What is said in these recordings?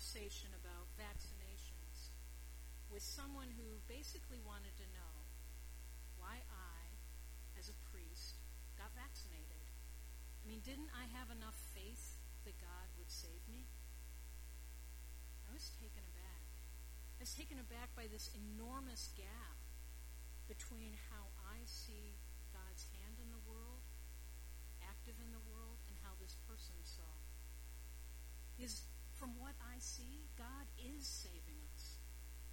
conversation about vaccinations with someone who basically wanted to know why I, as a priest, got vaccinated. I mean, didn't I have enough faith that God would save me? I was taken aback. I was taken aback by this enormous gap between how I see God's hand in the world, active in the world, and how this person saw. Because from what I see, God is saving us.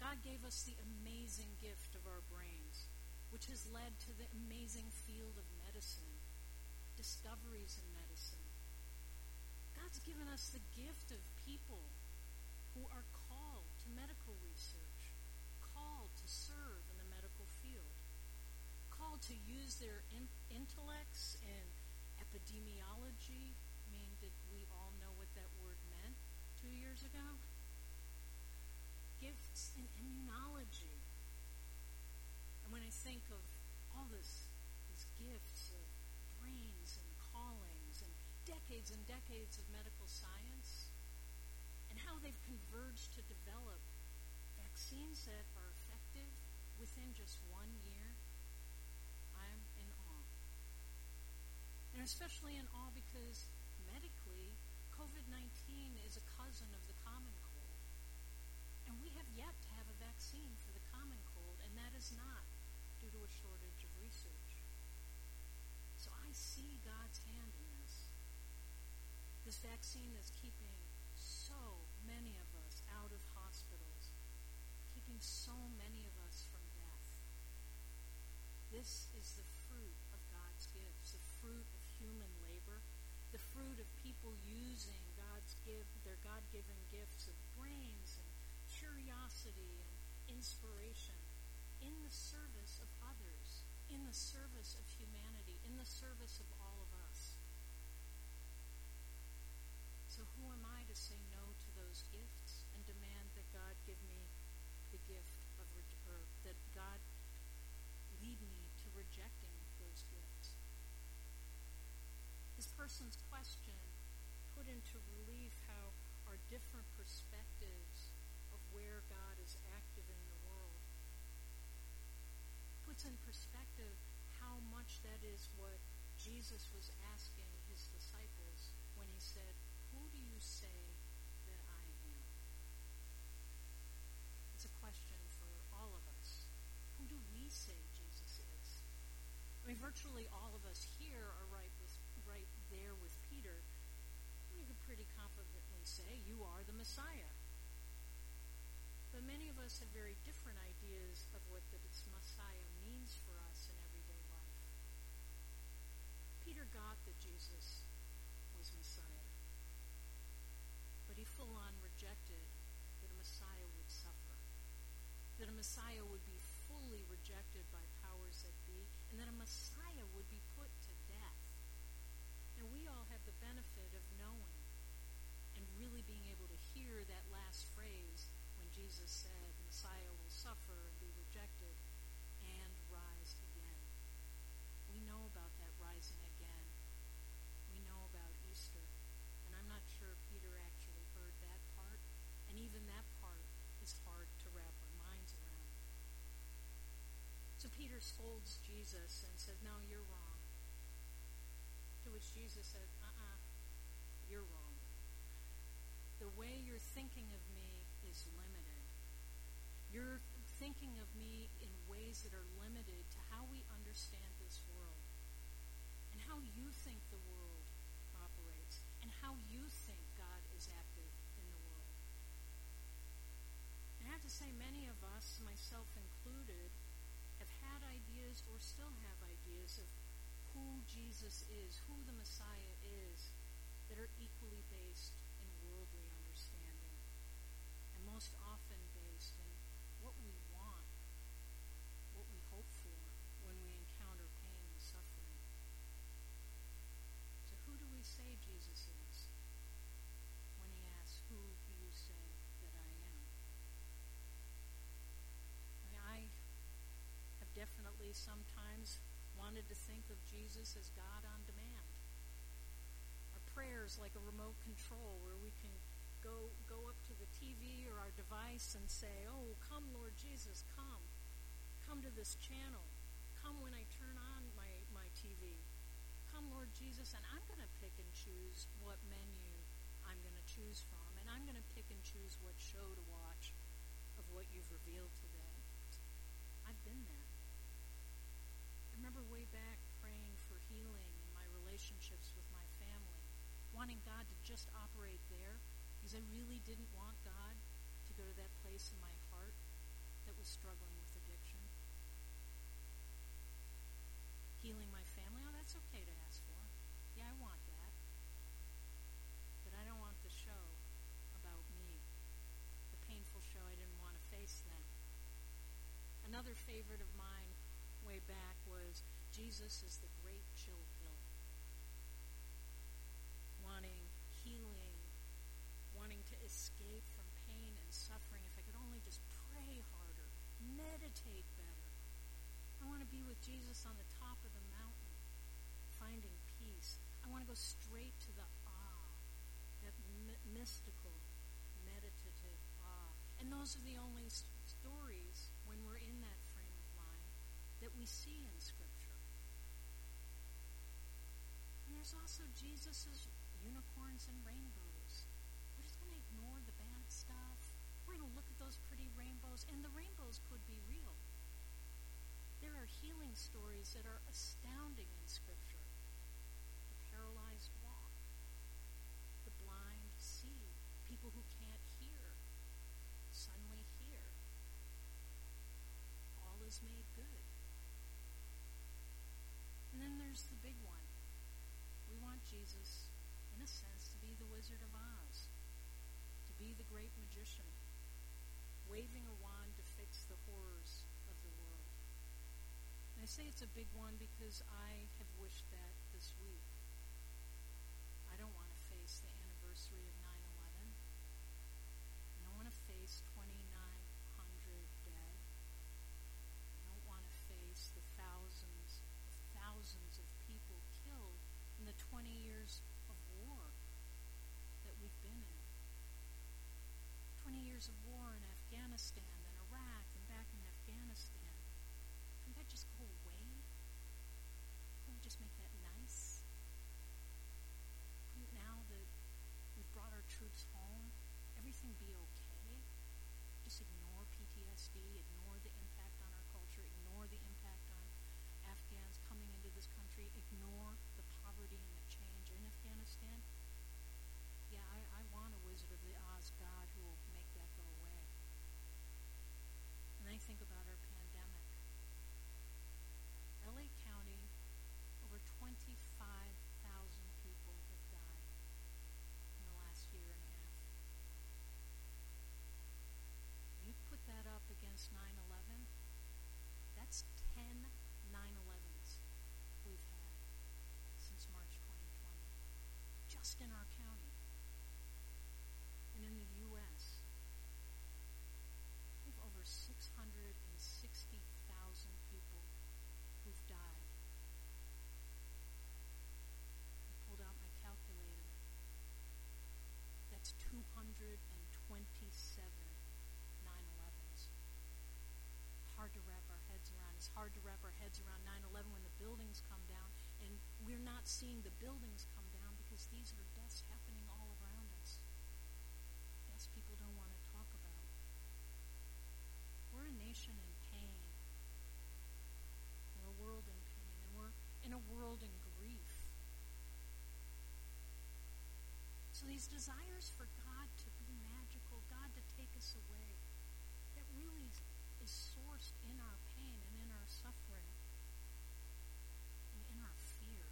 God gave us the amazing gift of our brains, which has led to the amazing field of medicine, discoveries in medicine. God's given us the gift of people who are called to medical research, called to serve in the medical field, called to use their in- intellects in epidemiology. I mean, did we all know what that word meant two years ago? Gifts in immunology. And when I think of all this, these gifts of brains and callings and decades and decades of medical science, and how they've converged to develop vaccines that are effective within just one year, I'm in awe. And especially in awe because medically, COVID 19 is a cousin of the common. And we have yet to have a vaccine for the common cold, and that is not due to a shortage of research. So I see God's hand in this. This vaccine is keeping so many of us out of hospitals, keeping so many of us from death. This is the fruit of God's gifts, the fruit of human labor, the fruit of people using God's gift, their God-given gifts of brains curiosity and inspiration in the service of others, in the service of humanity, in the service of all of us. So who am I to say no to those gifts and demand that God give me the gift of, or that God lead me to rejecting those gifts? This person's question put into relief how our different perspectives where God is active in the world puts in perspective how much that is what Jesus was asking his disciples when he said, Who do you say that I am? It's a question for all of us. Who do we say Jesus is? I mean, virtually all of us here are right with right there with Peter. We could pretty confidently say, You are the Messiah. But many of us have very different ideas of what the Messiah means for us in everyday life. Peter got that Jesus was Messiah, but he full on rejected that a Messiah would suffer, that a Messiah would be fully rejected by powers that be, and that a Messiah would be put to death. And we all have the benefit of knowing and really being able to hear that last phrase when Jesus said, Messiah will suffer and be rejected and rise again. We know about that rising again. We know about Easter. And I'm not sure Peter actually heard that part. And even that part is hard to wrap our minds around. Peter scolds Jesus and says, No, you're wrong. To which Jesus said, Uh uh-uh, uh, you are wrong. The way you're thinking of me is limited. You're thinking of me in ways that are limited to how we understand this world and how you think the world operates and how you think God is active in the world. And I have to say, many of us, myself included, have had ideas or still have ideas of who Jesus is, who the Messiah is, that are equally based in worldly understanding, and most often based in what we want, what we hope for when we encounter pain and suffering. So, who do we say Jesus is when he asks, Who do you say that I am? I mean, I have sometimes wanted to think of Jesus as God on demand. Our prayers like a remote control where we can go go up to the TV or our device and say, "Oh, come, Lord Jesus, come, come to this channel, come when I turn on my my TV, come, Lord Jesus," and I'm going to pick and choose what menu I'm going to choose from, and I'm going to pick and choose what show to watch of what you've revealed today. I've been there. Remember way back praying for healing in my relationships with my family, wanting God to just operate there because I really didn't want God to go to that place in my heart that was struggling with addiction. Healing my family, oh, that's okay to ask for. Yeah, I want that. But I don't want the show about me, the painful show I didn't want to face then. Another favorite of mine way back was Jesus is the great chill pill. Wanting healing, wanting to escape from pain and suffering. If I could only just pray harder, meditate better. I want to be with Jesus on the top of the mountain, finding peace. I want to go straight to the ah, that my- mystical, meditative ah. And those are the only s- stories when we're in that that we see in Scripture. And there's also Jesus' unicorns and rainbows. We're just going to ignore the bad stuff. We're going to look at those pretty rainbows, and the rainbows could be real. There are healing stories that are astounding in Scripture. The paralyzed walk, the blind see, people who can't hear suddenly hear. All is made good. There's the big one. We want Jesus, in a sense, to be the Wizard of Oz, to be the great magician, waving a wand to fix the horrors of the world. And I say it's a big one because I have wished that this week. I don't want to face the anniversary of 9 11. I don't want to face 2,900 dead. I don't want to face the thousands of thousands of people killed in the 20 years of war that we've been in. 20 years of war in Afghanistan, then Iraq, and back in Afghanistan. Couldn't that just go away? Couldn't we just make that nice? Couldn't now that we've brought our troops home, everything be okay? Just ignore PTSD, ignore the impact on our culture, ignore the impact on Afghans coming into this country, ignore the poverty and the change in Afghanistan. Yeah, I, I want a Wizard of the Oz God who will make that go away. And I think about our pandemic. LA County, over 25,000 people have died in the last year and a half. You put that up against 9 11, that's 10 9 11s we've had since March 2020, just in our county. And in the U.S., we have over 660,000 people who've died. I pulled out my calculator. That's 227 9/11s. Hard to wrap our heads around. It's hard to wrap our heads around 9/11 when the buildings come down, and we're not seeing the buildings come because these are deaths happening all around us. Deaths people don't want to talk about. We're a nation in pain. We're a world in pain, and we're in a world in grief. So these desires for God to be magical, God to take us away, that really is sourced in our pain and in our suffering and in our fear.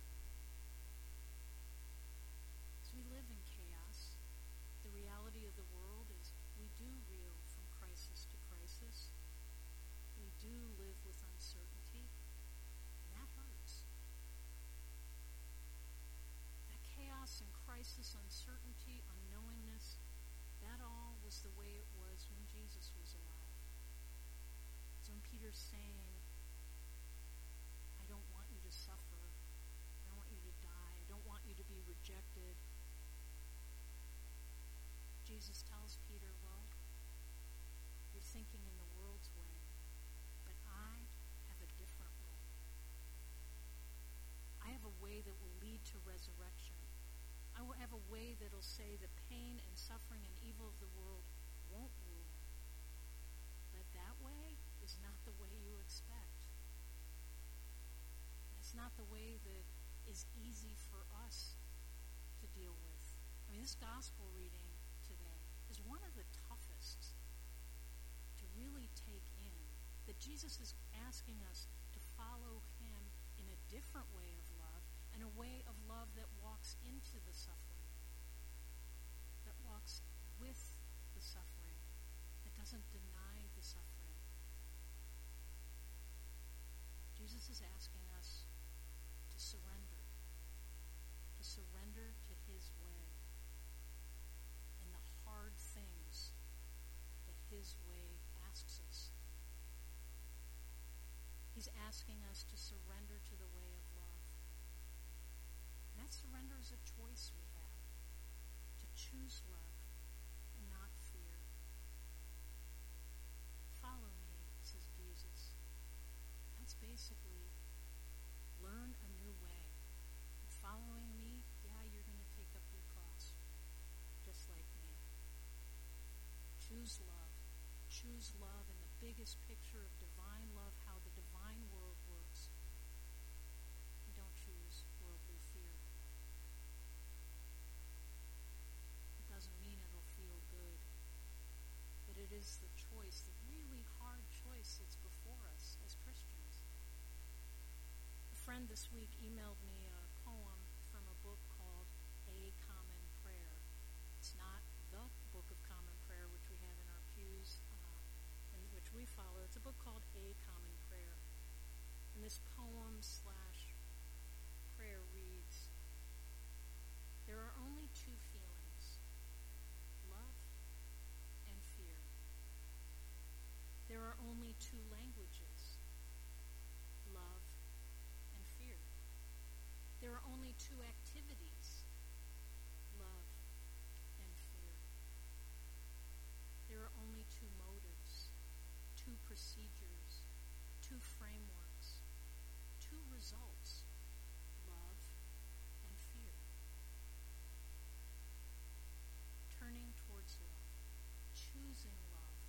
As we live in chaos, the reality of the world is we do reel from crisis to crisis. We do live with uncertainty, and that hurts. That chaos and crisis, uncertainty, unknowingness, that all was the way it was when Jesus was alive. So when Peter's saying, that'll say the pain and suffering and evil of the world won't rule. But that way is not the way you expect. It's not the way that is easy for us to deal with. I mean, this gospel reading today is one of the toughest to really take in. That Jesus is asking us to follow him in a different way of love and a way of love that walks into the suffering, that walks with the suffering, that doesn't deny the suffering. Jesus is asking us to surrender, to surrender to his way and the hard things that his way asks us. He's asking us to surrender to the way of love. And that surrender is a choice we have to choose love and not fear. Follow me, says Jesus. That's basically learn a new way. And following me, yeah, you're going to take up your cross, just like me. Choose love. Choose love in the biggest picture of divine love, how the divine world works. Don't choose worldly fear. It doesn't mean it'll feel good, but it is the choice, the really hard choice that's before us as Christians. A friend this week emailed me a poem from a book called A Common Prayer. It's not the Book of Common Prayer, which we have in our pews, uh, and which we follow. It's a book called A Common Prayer. And this poem slash prayer reads There are only two feelings love and fear. There are only two languages love and fear. There are only two activities love and fear. There are only two motives, two procedures, two frameworks, two results love and fear. Turning towards love, choosing love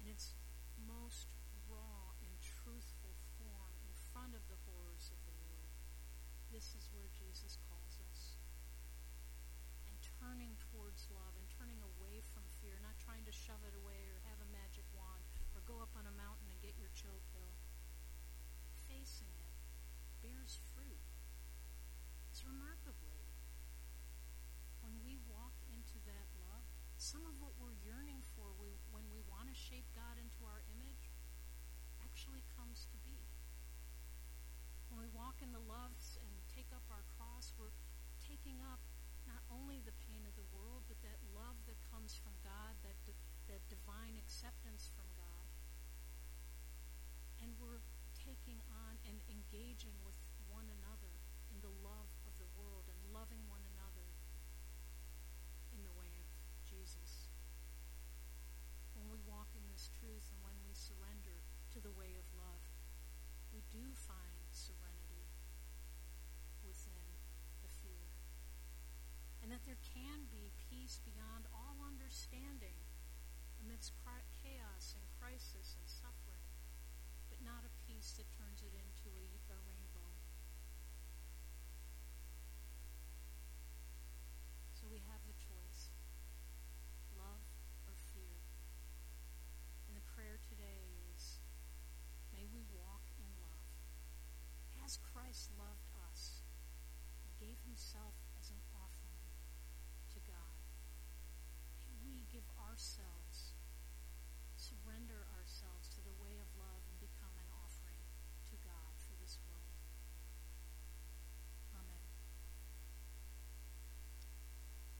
in its most raw and truthful form in front of the horrors of the world. This is where Jesus calls us. And turning towards love and turning away from fear, not trying to shove it away or have a magic wand or go up on a mountain and get your chill pill. Facing it bears fruit. It's remarkably. When we walk into that love, some of what we're yearning for we, when we want to shape God into our image actually comes to be. When we walk in the loves and take up our cross, we're taking up not only the pain of the world, but that love that comes from God, that, that divine acceptance from God. And we're taking on and engaging with one another in the love of the world and loving one another in the way of Jesus. When we walk in this truth and when we surrender to the way of love, we do find serenity within the fear. And that there can be peace beyond all understanding amidst cri- chaos and crisis and suffering, but not a peace that turns it into a, a rainbow. So we have the choice love or fear. And the prayer today is may we walk in love as Christ loved us and gave himself as an offering to God. We give ourselves